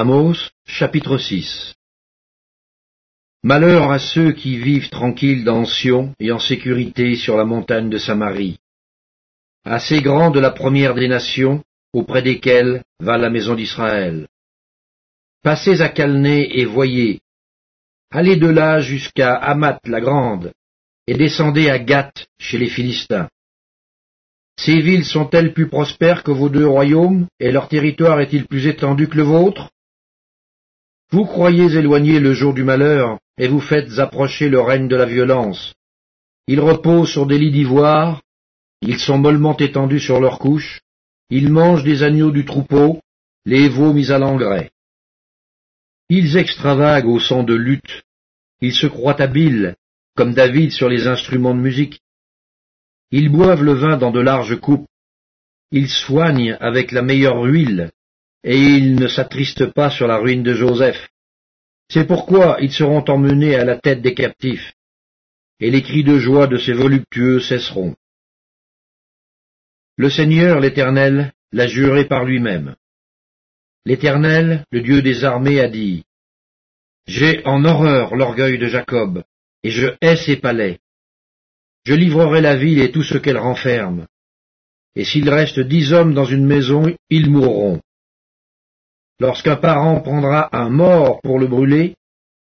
Amos, chapitre 6 Malheur à ceux qui vivent tranquilles dans Sion et en sécurité sur la montagne de Samarie. Assez grand de la première des nations, auprès desquelles va la maison d'Israël. Passez à Calné et voyez. Allez de là jusqu'à Hamath la grande, et descendez à Gath chez les Philistins. Ces villes sont-elles plus prospères que vos deux royaumes, et leur territoire est-il plus étendu que le vôtre? Vous croyez éloigner le jour du malheur, et vous faites approcher le règne de la violence. Ils reposent sur des lits d'ivoire, ils sont mollement étendus sur leurs couches, ils mangent des agneaux du troupeau, les veaux mis à l'engrais. Ils extravaguent au son de lutte, ils se croient habiles, comme David sur les instruments de musique. Ils boivent le vin dans de larges coupes, ils soignent avec la meilleure huile, et ils ne s'attristent pas sur la ruine de Joseph. C'est pourquoi ils seront emmenés à la tête des captifs, et les cris de joie de ces voluptueux cesseront. Le Seigneur l'Éternel l'a juré par lui-même. L'Éternel, le Dieu des armées, a dit, J'ai en horreur l'orgueil de Jacob, et je hais ses palais. Je livrerai la ville et tout ce qu'elle renferme. Et s'il reste dix hommes dans une maison, ils mourront. Lorsqu'un parent prendra un mort pour le brûler,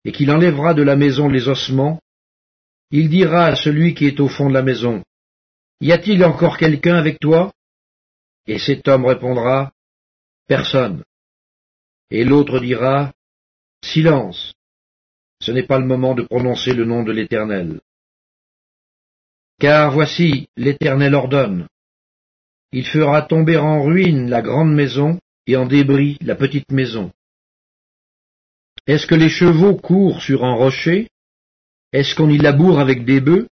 et qu'il enlèvera de la maison les ossements, il dira à celui qui est au fond de la maison, Y a-t-il encore quelqu'un avec toi? Et cet homme répondra, Personne. Et l'autre dira, Silence. Ce n'est pas le moment de prononcer le nom de l'Éternel. Car voici, l'Éternel ordonne. Il fera tomber en ruine la grande maison et en débris la petite maison. Est-ce que les chevaux courent sur un rocher? Est-ce qu'on y laboure avec des bœufs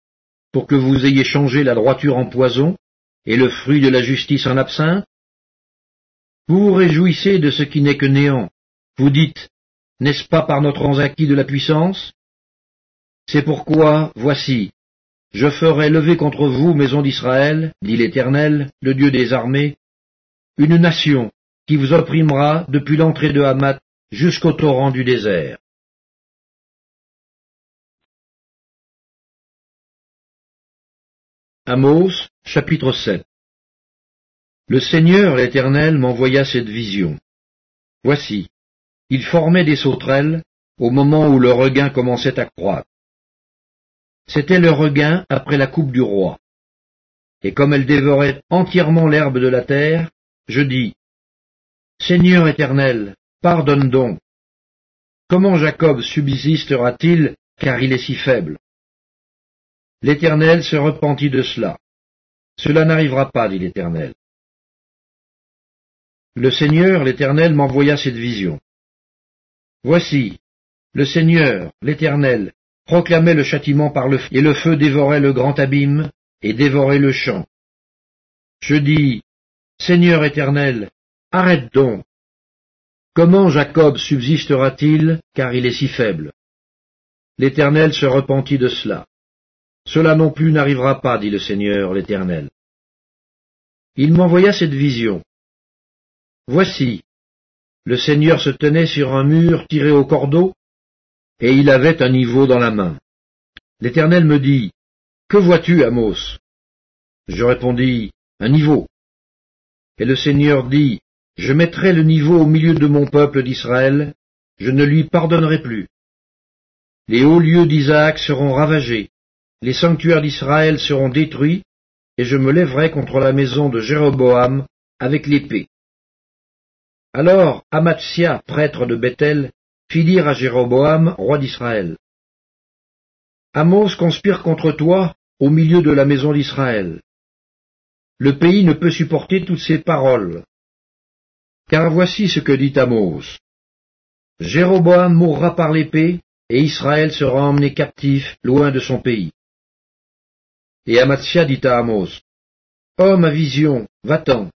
pour que vous ayez changé la droiture en poison et le fruit de la justice en absinthe? Vous vous réjouissez de ce qui n'est que néant. Vous dites, n'est-ce pas par notre acquis de la puissance? C'est pourquoi, voici, je ferai lever contre vous, maison d'Israël, dit l'Éternel, le Dieu des armées, une nation qui vous opprimera depuis l'entrée de Hamath jusqu'au torrent du désert. Amos, chapitre 7 Le Seigneur l'Éternel m'envoya cette vision. Voici, il formait des sauterelles au moment où le regain commençait à croître. C'était le regain après la coupe du roi. Et comme elle dévorait entièrement l'herbe de la terre, je dis, Seigneur éternel, pardonne donc. Comment Jacob subsistera-t-il, car il est si faible? L'Éternel se repentit de cela. Cela n'arrivera pas, dit l'Éternel. Le Seigneur, l'Éternel, m'envoya cette vision. Voici, le Seigneur, l'Éternel, proclamait le châtiment par le feu, et le feu dévorait le grand abîme, et dévorait le champ. Je dis, Seigneur éternel, arrête donc. Comment Jacob subsistera-t-il, car il est si faible? L'Éternel se repentit de cela. Cela non plus n'arrivera pas, dit le Seigneur l'Éternel. Il m'envoya cette vision. Voici, le Seigneur se tenait sur un mur tiré au cordeau, et il avait un niveau dans la main. L'Éternel me dit, Que vois-tu, Amos? Je répondis, Un niveau. Et le Seigneur dit, Je mettrai le niveau au milieu de mon peuple d'Israël, je ne lui pardonnerai plus. Les hauts lieux d'Isaac seront ravagés, les sanctuaires d'Israël seront détruits, et je me lèverai contre la maison de Jéroboam avec l'épée. Alors Amatsia, prêtre de Bethel, fit dire à Jéroboam, roi d'Israël. Amos conspire contre toi au milieu de la maison d'Israël. Le pays ne peut supporter toutes ces paroles. Car voici ce que dit Amos. Jéroboam mourra par l'épée, et Israël sera emmené captif loin de son pays. Et Amatsia dit à Amos, Homme à vision, va-t'en,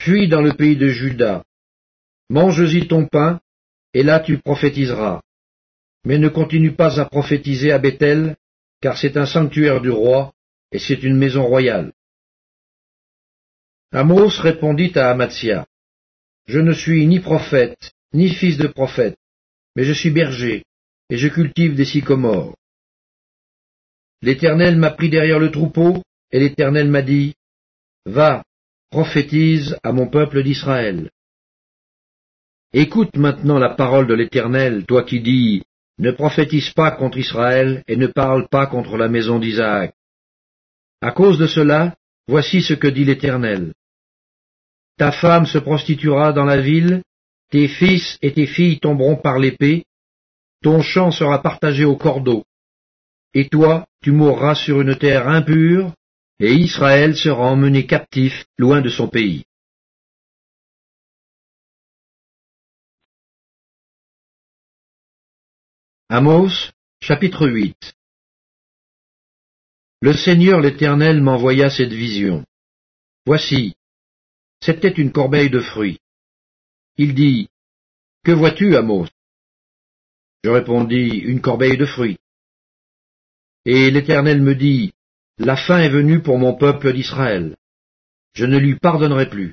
fuis dans le pays de Juda, mange-y ton pain, et là tu prophétiseras. Mais ne continue pas à prophétiser à Bethel, car c'est un sanctuaire du roi, et c'est une maison royale. Amos répondit à Amatsia, Je ne suis ni prophète, ni fils de prophète, mais je suis berger, et je cultive des sycomores. L'Éternel m'a pris derrière le troupeau, et l'Éternel m'a dit, Va, prophétise à mon peuple d'Israël. Écoute maintenant la parole de l'Éternel, toi qui dis, Ne prophétise pas contre Israël, et ne parle pas contre la maison d'Isaac. À cause de cela, voici ce que dit l'Éternel. Ta femme se prostituera dans la ville, tes fils et tes filles tomberont par l'épée, ton champ sera partagé au cordeau, et toi tu mourras sur une terre impure, et Israël sera emmené captif loin de son pays. Amos, chapitre 8 Le Seigneur l'Éternel m'envoya cette vision. Voici, c'était une corbeille de fruits. Il dit, Que vois-tu, Amos? Je répondis, Une corbeille de fruits. Et l'Éternel me dit, La fin est venue pour mon peuple d'Israël. Je ne lui pardonnerai plus.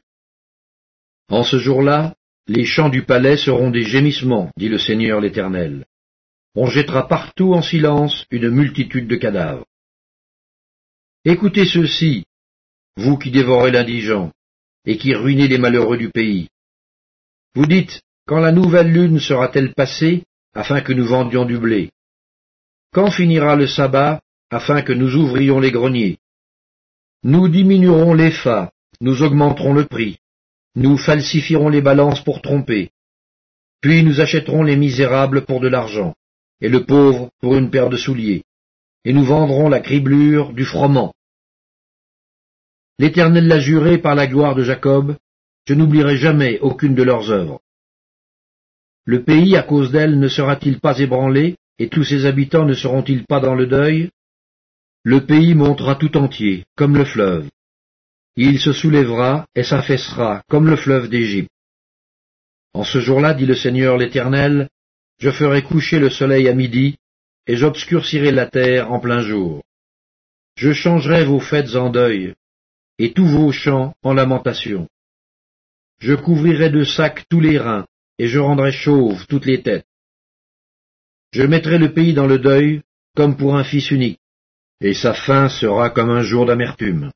En ce jour-là, les champs du palais seront des gémissements, dit le Seigneur l'Éternel. On jettera partout en silence une multitude de cadavres. Écoutez ceci, vous qui dévorez l'indigent, et qui ruinez les malheureux du pays. Vous dites, quand la nouvelle lune sera-t-elle passée, afin que nous vendions du blé? Quand finira le sabbat, afin que nous ouvrions les greniers? Nous diminuerons les fats, nous augmenterons le prix, nous falsifierons les balances pour tromper, puis nous achèterons les misérables pour de l'argent, et le pauvre pour une paire de souliers, et nous vendrons la criblure du froment. L'Éternel l'a juré par la gloire de Jacob, je n'oublierai jamais aucune de leurs œuvres. Le pays, à cause d'elle, ne sera-t-il pas ébranlé, et tous ses habitants ne seront-ils pas dans le deuil? Le pays montera tout entier, comme le fleuve. Il se soulèvera et s'affaissera, comme le fleuve d'Égypte. En ce jour-là, dit le Seigneur l'Éternel, je ferai coucher le soleil à midi, et j'obscurcirai la terre en plein jour. Je changerai vos fêtes en deuil, et tous vos champs en lamentation. Je couvrirai de sacs tous les reins, et je rendrai chauves toutes les têtes. Je mettrai le pays dans le deuil, comme pour un fils unique, et sa fin sera comme un jour d'amertume.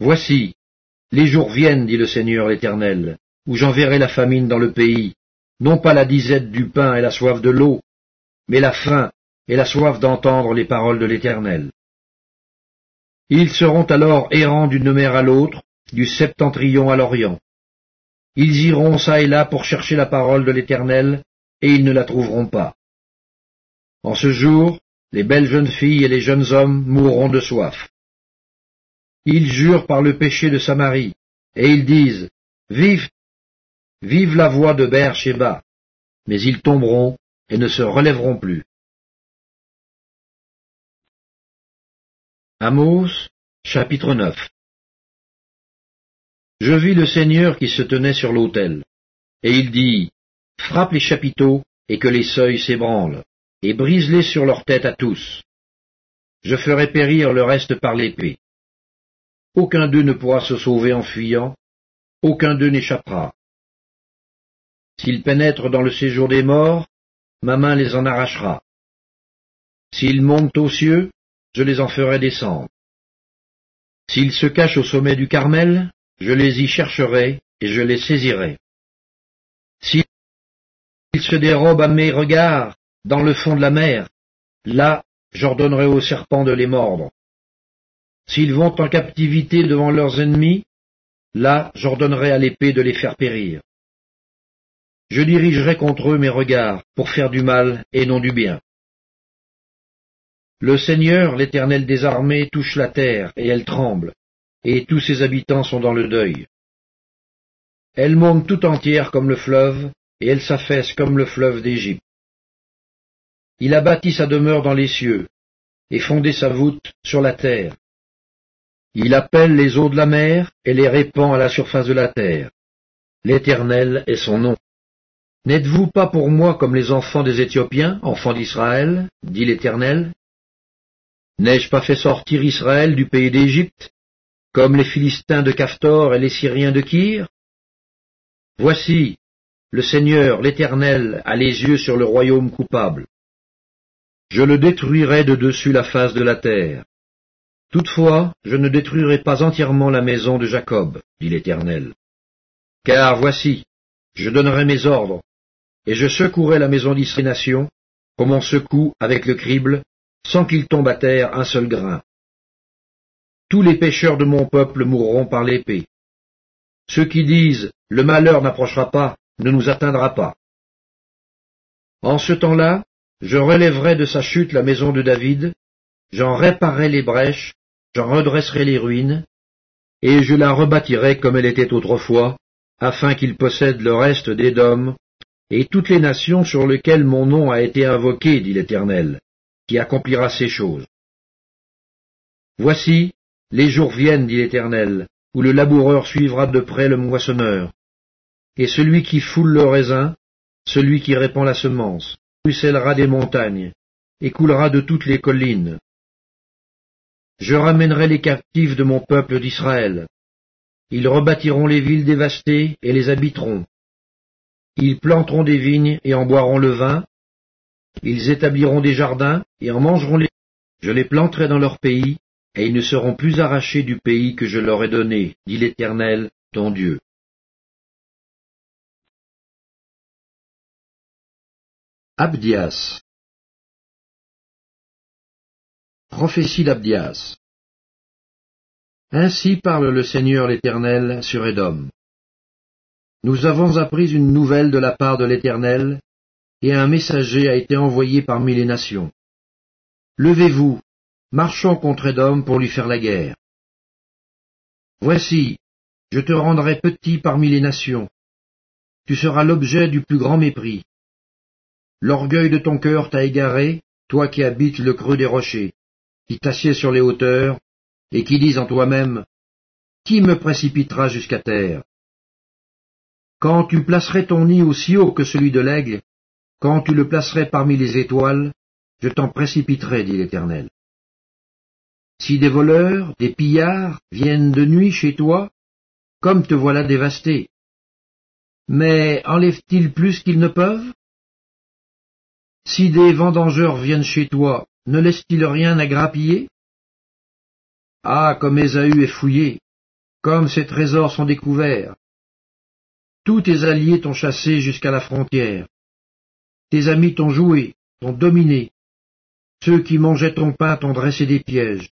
Voici, les jours viennent, dit le Seigneur l'Éternel, où j'enverrai la famine dans le pays, non pas la disette du pain et la soif de l'eau, mais la faim et la soif d'entendre les paroles de l'Éternel. Ils seront alors errants d'une mer à l'autre, du septentrion à l'orient. Ils iront çà et là pour chercher la parole de l'Éternel, et ils ne la trouveront pas. En ce jour, les belles jeunes filles et les jeunes hommes mourront de soif. Ils jurent par le péché de Samarie, et ils disent, Vive, vive la voix de Ber-Sheba, mais ils tomberont et ne se relèveront plus. Amos, chapitre 9 Je vis le Seigneur qui se tenait sur l'autel, et il dit, Frappe les chapiteaux, et que les seuils s'ébranlent, et brise-les sur leur tête à tous. Je ferai périr le reste par l'épée. Aucun d'eux ne pourra se sauver en fuyant, aucun d'eux n'échappera. S'ils pénètrent dans le séjour des morts, ma main les en arrachera. S'ils montent aux cieux, je les en ferai descendre. S'ils se cachent au sommet du Carmel, je les y chercherai et je les saisirai. S'ils se dérobent à mes regards dans le fond de la mer, là j'ordonnerai aux serpents de les mordre. S'ils vont en captivité devant leurs ennemis, là j'ordonnerai à l'épée de les faire périr. Je dirigerai contre eux mes regards pour faire du mal et non du bien. Le Seigneur, l'Éternel des armées, touche la terre, et elle tremble, et tous ses habitants sont dans le deuil. Elle monte tout entière comme le fleuve, et elle s'affaisse comme le fleuve d'Égypte. Il a bâti sa demeure dans les cieux, et fondé sa voûte sur la terre. Il appelle les eaux de la mer, et les répand à la surface de la terre. L'Éternel est son nom. N'êtes-vous pas pour moi comme les enfants des Éthiopiens, enfants d'Israël dit l'Éternel. N'ai-je pas fait sortir Israël du pays d'Égypte, comme les Philistins de Caftor et les Syriens de Kyr Voici, le Seigneur, l'Éternel, a les yeux sur le royaume coupable. Je le détruirai de dessus la face de la terre. Toutefois, je ne détruirai pas entièrement la maison de Jacob, dit l'Éternel. Car voici, je donnerai mes ordres, et je secouerai la maison d'Israël comme on secoue avec le crible, sans qu'il tombe à terre un seul grain. Tous les pécheurs de mon peuple mourront par l'épée. Ceux qui disent Le malheur n'approchera pas, ne nous atteindra pas. En ce temps-là, je relèverai de sa chute la maison de David, j'en réparerai les brèches, j'en redresserai les ruines, et je la rebâtirai comme elle était autrefois, afin qu'il possède le reste d'Édom, et toutes les nations sur lesquelles mon nom a été invoqué, dit l'Éternel, qui accomplira ces choses. Voici, les jours viennent, dit l'Éternel, où le laboureur suivra de près le moissonneur, et celui qui foule le raisin, celui qui répand la semence, ruissellera des montagnes, et coulera de toutes les collines. Je ramènerai les captifs de mon peuple d'Israël. Ils rebâtiront les villes dévastées et les habiteront. Ils planteront des vignes et en boiront le vin. Ils établiront des jardins et en mangeront les. Je les planterai dans leur pays, et ils ne seront plus arrachés du pays que je leur ai donné, dit l'Éternel, ton Dieu. Abdias Prophétie d'Abdias Ainsi parle le Seigneur l'Éternel sur Édom. Nous avons appris une nouvelle de la part de l'Éternel, et un messager a été envoyé parmi les nations. Levez-vous, marchons contre Édom pour lui faire la guerre. Voici, je te rendrai petit parmi les nations. Tu seras l'objet du plus grand mépris. L'orgueil de ton cœur t'a égaré, toi qui habites le creux des rochers, qui t'assieds sur les hauteurs, et qui dis en toi-même, Qui me précipitera jusqu'à terre? Quand tu placerais ton nid aussi haut que celui de l'aigle, quand tu le placerais parmi les étoiles, je t'en précipiterai, dit l'Éternel. Si des voleurs, des pillards viennent de nuit chez toi, comme te voilà dévasté, mais enlèvent-ils plus qu'ils ne peuvent? Si des vendangeurs viennent chez toi, ne laissent-ils rien à grappiller? Ah, comme Ésaü est fouillé, comme ses trésors sont découverts. Tous tes alliés t'ont chassé jusqu'à la frontière. Tes amis t'ont joué, t'ont dominé. Ceux qui mangeaient ton pain t'ont dressé des pièges,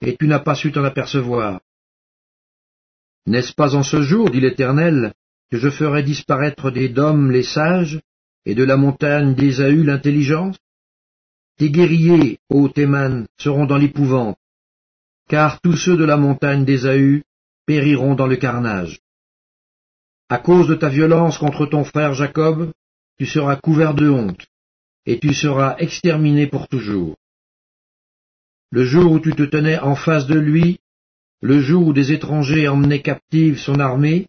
et tu n'as pas su t'en apercevoir. N'est-ce pas en ce jour, dit l'Éternel, que je ferai disparaître des dômes les sages, et de la montagne d'Ésaü l'intelligence Tes guerriers, ô Théman, seront dans l'épouvante, car tous ceux de la montagne d'Ésaü périront dans le carnage. À cause de ta violence contre ton frère Jacob, tu seras couvert de honte, et tu seras exterminé pour toujours. Le jour où tu te tenais en face de lui, le jour où des étrangers emmenaient captive son armée,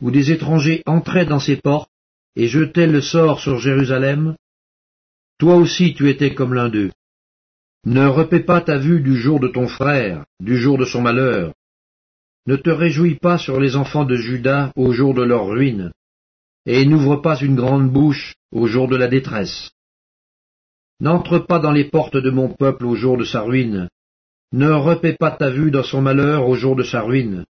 où des étrangers entraient dans ses portes, et jetait le sort sur Jérusalem, toi aussi tu étais comme l'un d'eux. Ne repais pas ta vue du jour de ton frère, du jour de son malheur. Ne te réjouis pas sur les enfants de Judas au jour de leur ruine, et n'ouvre pas une grande bouche au jour de la détresse. N'entre pas dans les portes de mon peuple au jour de sa ruine, ne repais pas ta vue dans son malheur au jour de sa ruine,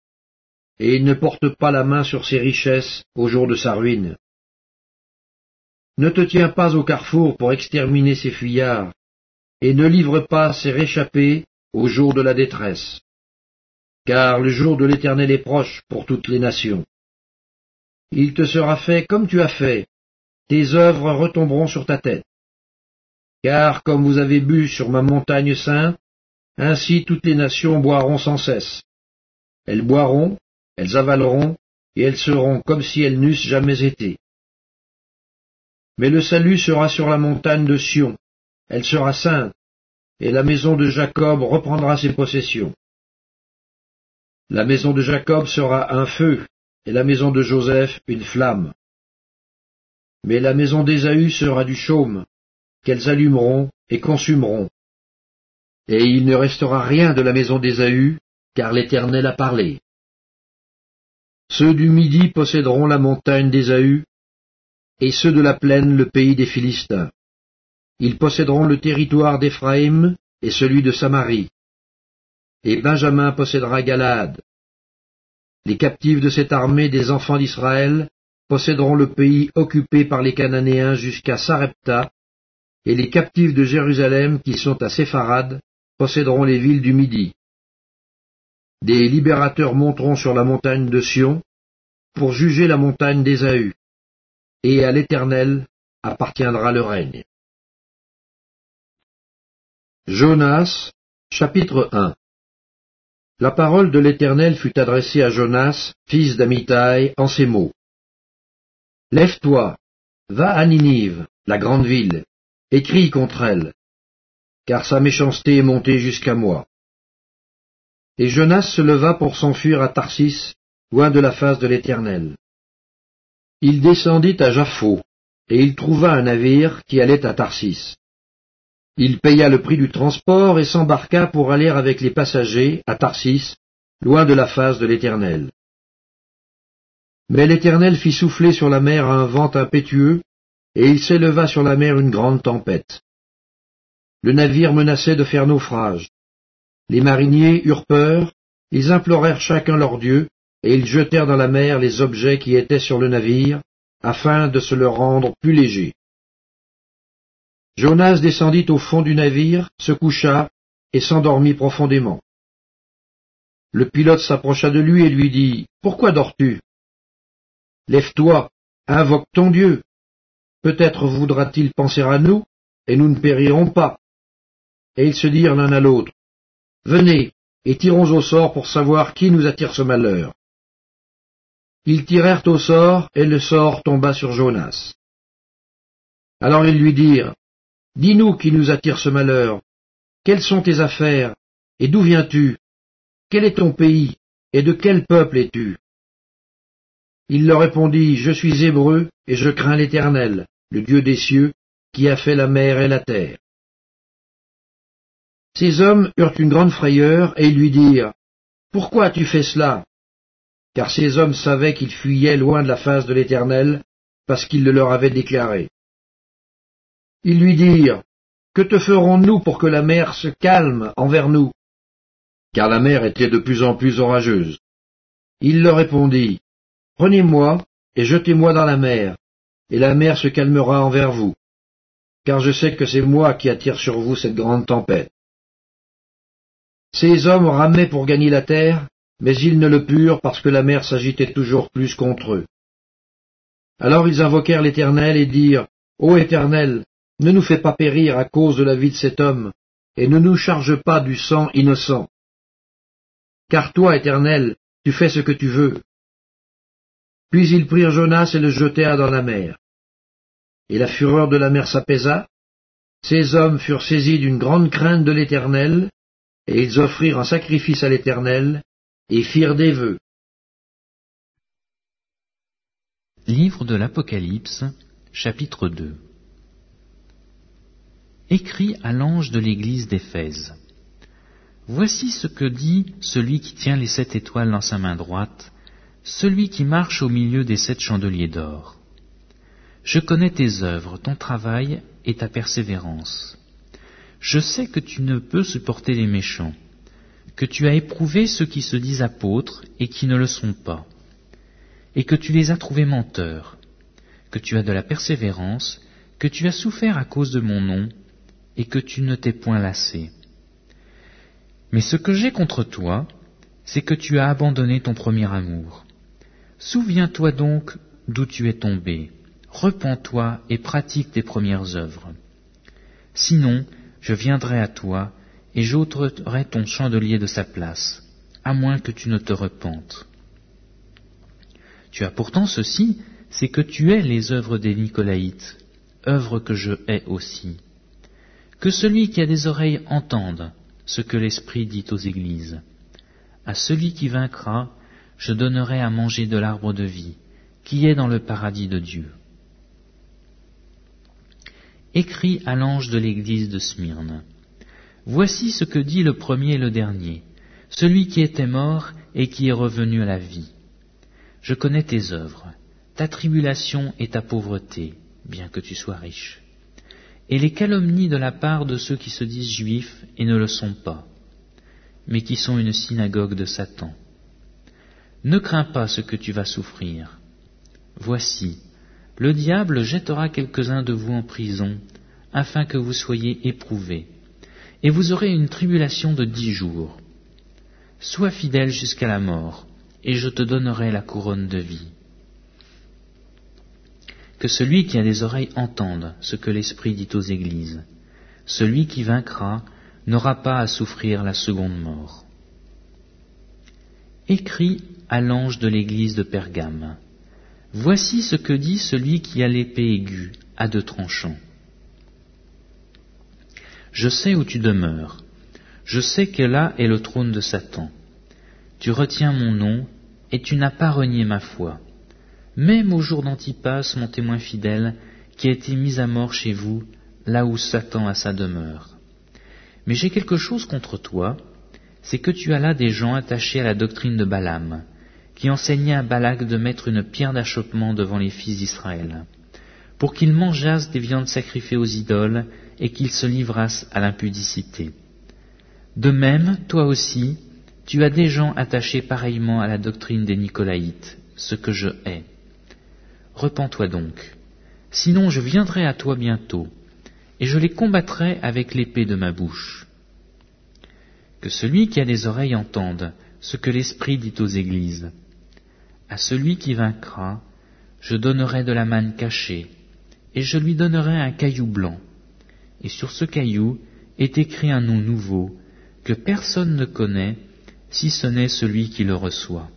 et ne porte pas la main sur ses richesses au jour de sa ruine. Ne te tiens pas au carrefour pour exterminer ces fuyards, et ne livre pas ces réchappés au jour de la détresse. Car le jour de l'Éternel est proche pour toutes les nations. Il te sera fait comme tu as fait, tes œuvres retomberont sur ta tête. Car comme vous avez bu sur ma montagne sainte, ainsi toutes les nations boiront sans cesse. Elles boiront, elles avaleront, et elles seront comme si elles n'eussent jamais été. Mais le salut sera sur la montagne de Sion, elle sera sainte, et la maison de Jacob reprendra ses possessions. La maison de Jacob sera un feu, et la maison de Joseph une flamme. Mais la maison d'Ésaü sera du chaume, qu'elles allumeront et consumeront. Et il ne restera rien de la maison d'Ésaü, car l'Éternel a parlé. Ceux du Midi posséderont la montagne d'Ésaü, et ceux de la plaine le pays des Philistins. Ils posséderont le territoire d'Éphraïm et celui de Samarie. Et Benjamin possédera Galaad. Les captifs de cette armée des enfants d'Israël posséderont le pays occupé par les Cananéens jusqu'à Sarepta, et les captifs de Jérusalem qui sont à Sépharad posséderont les villes du Midi. Des libérateurs monteront sur la montagne de Sion pour juger la montagne d'Ésaü, et à l'Éternel appartiendra le règne. Jonas, chapitre 1 La parole de l'Éternel fut adressée à Jonas, fils d'Amitai, en ces mots. Lève-toi, va à Ninive, la grande ville, et crie contre elle, car sa méchanceté est montée jusqu'à moi. Et Jonas se leva pour s'enfuir à Tarsis, loin de la face de l'Éternel. Il descendit à Jaffo, et il trouva un navire qui allait à Tarsis. Il paya le prix du transport et s'embarqua pour aller avec les passagers à Tarsis, loin de la face de l'Éternel. Mais l'Éternel fit souffler sur la mer un vent impétueux, et il s'éleva sur la mer une grande tempête. Le navire menaçait de faire naufrage. Les mariniers eurent peur, ils implorèrent chacun leur Dieu, et ils jetèrent dans la mer les objets qui étaient sur le navire, afin de se le rendre plus léger. Jonas descendit au fond du navire, se coucha, et s'endormit profondément. Le pilote s'approcha de lui et lui dit, Pourquoi dors-tu Lève-toi, invoque ton Dieu. Peut-être voudra-t-il penser à nous, et nous ne périrons pas. Et ils se dirent l'un à l'autre, Venez, et tirons au sort pour savoir qui nous attire ce malheur. Ils tirèrent au sort, et le sort tomba sur Jonas. Alors ils lui dirent, Dis-nous qui nous attire ce malheur. Quelles sont tes affaires? Et d'où viens-tu? Quel est ton pays? Et de quel peuple es-tu? Il leur répondit, Je suis hébreu, et je crains l'Éternel, le Dieu des cieux, qui a fait la mer et la terre. Ces hommes eurent une grande frayeur, et ils lui dirent, Pourquoi as-tu fait cela? Car ces hommes savaient qu'ils fuyaient loin de la face de l'Éternel, parce qu'il le leur avait déclaré. Ils lui dirent, Que te ferons-nous pour que la mer se calme envers nous? Car la mer était de plus en plus orageuse. Il leur répondit, Prenez-moi et jetez-moi dans la mer, et la mer se calmera envers vous, car je sais que c'est moi qui attire sur vous cette grande tempête. Ces hommes ramaient pour gagner la terre, mais ils ne le purent parce que la mer s'agitait toujours plus contre eux. Alors ils invoquèrent l'Éternel et dirent, Ô Éternel, ne nous fais pas périr à cause de la vie de cet homme, et ne nous charge pas du sang innocent. Car toi, Éternel, tu fais ce que tu veux. Puis ils prirent Jonas et le jetèrent dans la mer. Et la fureur de la mer s'apaisa. Ces hommes furent saisis d'une grande crainte de l'Éternel, et ils offrirent un sacrifice à l'Éternel, et firent des vœux. Livre de l'Apocalypse, chapitre 2 Écrit à l'ange de l'église d'Éphèse. Voici ce que dit celui qui tient les sept étoiles dans sa main droite, celui qui marche au milieu des sept chandeliers d'or. Je connais tes œuvres, ton travail et ta persévérance. Je sais que tu ne peux supporter les méchants, que tu as éprouvé ceux qui se disent apôtres et qui ne le sont pas, et que tu les as trouvés menteurs, que tu as de la persévérance, que tu as souffert à cause de mon nom, et que tu ne t'es point lassé. Mais ce que j'ai contre toi, c'est que tu as abandonné ton premier amour. Souviens-toi donc d'où tu es tombé, repens-toi et pratique tes premières œuvres. Sinon, je viendrai à toi et j'ôterai ton chandelier de sa place, à moins que tu ne te repentes. Tu as pourtant ceci, c'est que tu es les œuvres des Nicolaïtes, œuvres que je hais aussi. Que celui qui a des oreilles entende ce que l'Esprit dit aux églises. À celui qui vaincra, je donnerai à manger de l'arbre de vie, qui est dans le paradis de Dieu. Écrit à l'ange de l'église de Smyrne. Voici ce que dit le premier et le dernier, celui qui était mort et qui est revenu à la vie. Je connais tes œuvres. ta tribulation et ta pauvreté, bien que tu sois riche, et les calomnies de la part de ceux qui se disent juifs et ne le sont pas, mais qui sont une synagogue de Satan. Ne crains pas ce que tu vas souffrir. Voici, le diable jettera quelques-uns de vous en prison, afin que vous soyez éprouvés, et vous aurez une tribulation de dix jours. Sois fidèle jusqu'à la mort, et je te donnerai la couronne de vie. Que celui qui a des oreilles entende ce que l'Esprit dit aux églises. Celui qui vaincra n'aura pas à souffrir la seconde mort. Écrit à l'ange de l'église de Pergame. Voici ce que dit celui qui a l'épée aiguë à deux tranchants. Je sais où tu demeures. Je sais que là est le trône de Satan. Tu retiens mon nom et tu n'as pas renié ma foi. Même au jour d'Antipas, mon témoin fidèle, qui a été mis à mort chez vous, là où Satan a sa demeure. Mais j'ai quelque chose contre toi, c'est que tu as là des gens attachés à la doctrine de Balaam, qui enseignait à Balak de mettre une pierre d'achoppement devant les fils d'Israël, pour qu'ils mangeassent des viandes sacrifiées aux idoles et qu'ils se livrassent à l'impudicité. De même, toi aussi, tu as des gens attachés pareillement à la doctrine des Nicolaïtes, ce que je hais. Repends-toi donc, sinon je viendrai à toi bientôt, et je les combattrai avec l'épée de ma bouche. Que celui qui a des oreilles entende ce que l'Esprit dit aux églises. À celui qui vaincra, je donnerai de la manne cachée, et je lui donnerai un caillou blanc, et sur ce caillou est écrit un nom nouveau, que personne ne connaît, si ce n'est celui qui le reçoit.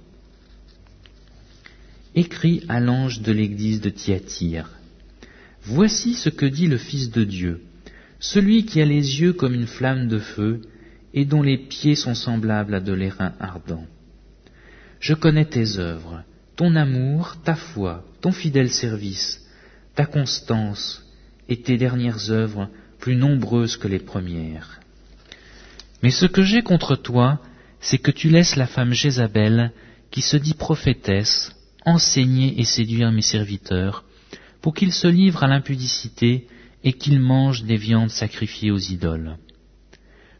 Écrit à l'ange de l'église de Thyatire. Voici ce que dit le Fils de Dieu, celui qui a les yeux comme une flamme de feu et dont les pieds sont semblables à de l'airain ardent. Je connais tes œuvres, ton amour, ta foi, ton fidèle service, ta constance et tes dernières œuvres plus nombreuses que les premières. Mais ce que j'ai contre toi, c'est que tu laisses la femme Jézabel, qui se dit prophétesse, enseigner et séduire mes serviteurs, pour qu'ils se livrent à l'impudicité et qu'ils mangent des viandes sacrifiées aux idoles.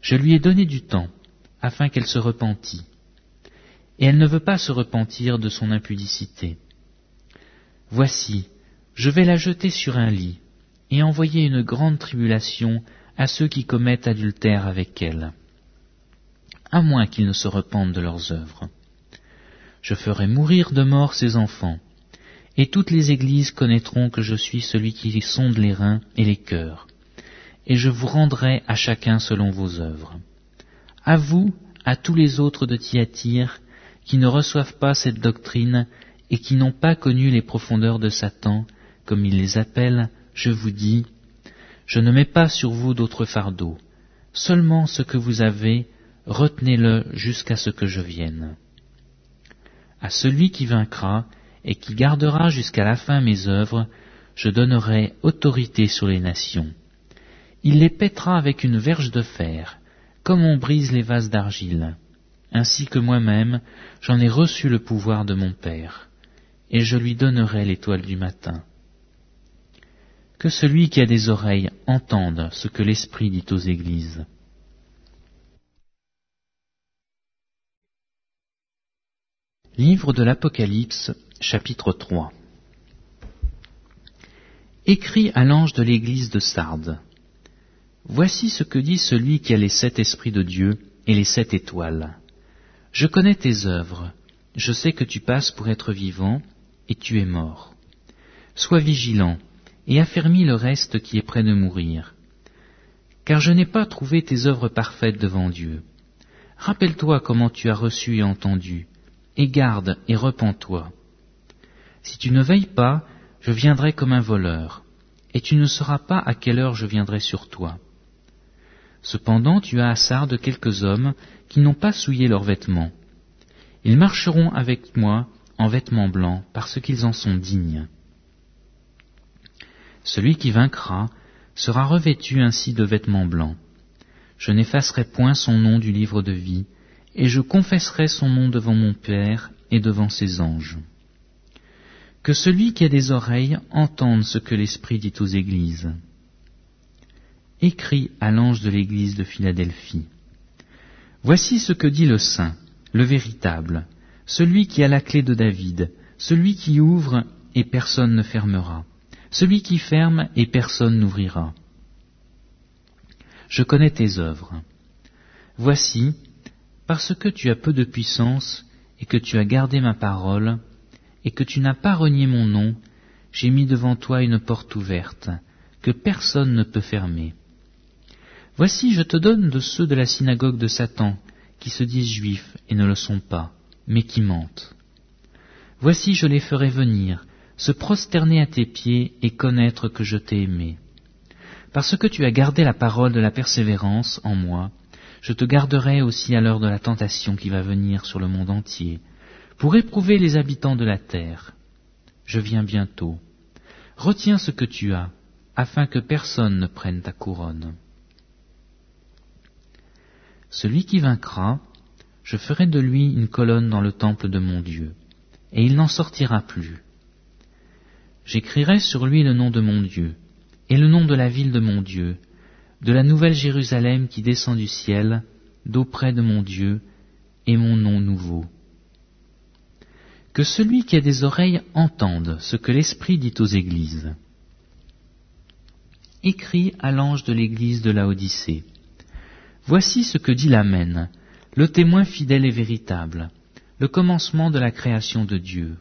Je lui ai donné du temps, afin qu'elle se repentît, et elle ne veut pas se repentir de son impudicité. Voici, je vais la jeter sur un lit, et envoyer une grande tribulation à ceux qui commettent adultère avec elle à moins qu'ils ne se repentent de leurs œuvres. Je ferai mourir de mort ses enfants, et toutes les églises connaîtront que je suis celui qui sonde les reins et les cœurs, et je vous rendrai à chacun selon vos œuvres. À vous, à tous les autres de Thyatire, qui ne reçoivent pas cette doctrine et qui n'ont pas connu les profondeurs de Satan, comme il les appelle, je vous dis, je ne mets pas sur vous d'autre fardeau, seulement ce que vous avez, retenez-le jusqu'à ce que je vienne. À celui qui vaincra et qui gardera jusqu'à la fin mes œuvres, je donnerai autorité sur les nations. Il les pètera avec une verge de fer, comme on brise les vases d'argile. Ainsi que moi-même, j'en ai reçu le pouvoir de mon Père, et je lui donnerai l'étoile du matin. Que celui qui a des oreilles entende ce que l'Esprit dit aux églises. Livre de l'Apocalypse, chapitre 3 Écrit à l'ange de l'église de Sardes. Voici ce que dit celui qui a les sept esprits de Dieu et les sept étoiles. Je connais tes œuvres, je sais que tu passes pour être vivant, et tu es mort. Sois vigilant, et affermis le reste qui est près de mourir. Car je n'ai pas trouvé tes œuvres parfaites devant Dieu. Rappelle-toi comment tu as reçu et entendu, et garde et repens-toi. Si tu ne veilles pas, je viendrai comme un voleur, et tu ne sauras pas à quelle heure je viendrai sur toi. Cependant tu as assard de quelques hommes qui n'ont pas souillé leurs vêtements. Ils marcheront avec moi en vêtements blancs, parce qu'ils en sont dignes. Celui qui vaincra sera revêtu ainsi de vêtements blancs. Je n'effacerai point son nom du livre de vie, et je confesserai son nom devant mon Père et devant ses anges. Que celui qui a des oreilles entende ce que l'Esprit dit aux églises. Écrit à l'ange de l'église de Philadelphie. Voici ce que dit le Saint, le véritable, celui qui a la clé de David, celui qui ouvre et personne ne fermera, celui qui ferme et personne n'ouvrira. Je connais tes œuvres. Voici, parce que tu as peu de puissance et que tu as gardé ma parole, et que tu n'as pas renié mon nom, j'ai mis devant toi une porte ouverte, que personne ne peut fermer. Voici, je te donne de ceux de la synagogue de Satan, qui se disent juifs et ne le sont pas, mais qui mentent. Voici, je les ferai venir, se prosterner à tes pieds et connaître que je t'ai aimé. Parce que tu as gardé la parole de la persévérance en moi, je te garderai aussi à l'heure de la tentation qui va venir sur le monde entier, pour éprouver les habitants de la terre. Je viens bientôt. Retiens ce que tu as, afin que personne ne prenne ta couronne. Celui qui vaincra, je ferai de lui une colonne dans le temple de mon Dieu, et il n'en sortira plus. J'écrirai sur lui le nom de mon Dieu, et le nom de la ville de mon Dieu, de la nouvelle Jérusalem qui descend du ciel, d'auprès de mon Dieu, et mon nom nouveau. Que celui qui a des oreilles entende ce que l'Esprit dit aux églises. Écrit à l'ange de l'église de Laodicée. Voici ce que dit l'Amen, le témoin fidèle et véritable, le commencement de la création de Dieu.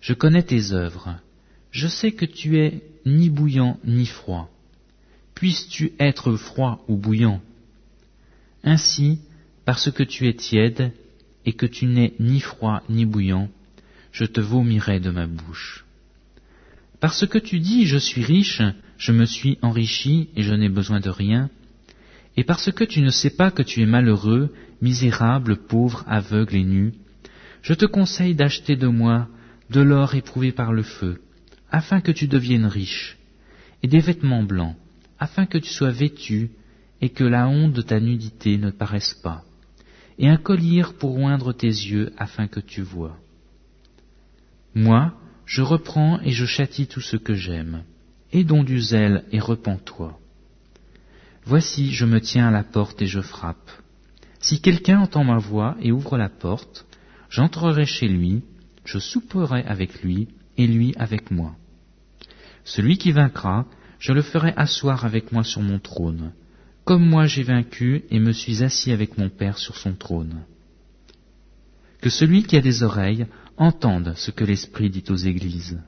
Je connais tes œuvres, je sais que tu es ni bouillant ni froid puisses-tu être froid ou bouillant Ainsi, parce que tu es tiède et que tu n'es ni froid ni bouillant, je te vomirai de ma bouche. Parce que tu dis je suis riche, je me suis enrichi et je n'ai besoin de rien, et parce que tu ne sais pas que tu es malheureux, misérable, pauvre, aveugle et nu, je te conseille d'acheter de moi de l'or éprouvé par le feu, afin que tu deviennes riche, et des vêtements blancs, afin que tu sois vêtu et que la honte de ta nudité ne paraisse pas, et un collier pour oindre tes yeux afin que tu vois. Moi, je reprends et je châtie tout ce que j'aime. Aie donc du zèle et repens-toi. Voici, je me tiens à la porte et je frappe. Si quelqu'un entend ma voix et ouvre la porte, j'entrerai chez lui, je souperai avec lui et lui avec moi. Celui qui vaincra, je le ferai asseoir avec moi sur mon trône, comme moi j'ai vaincu et me suis assis avec mon Père sur son trône. Que celui qui a des oreilles entende ce que l'Esprit dit aux églises.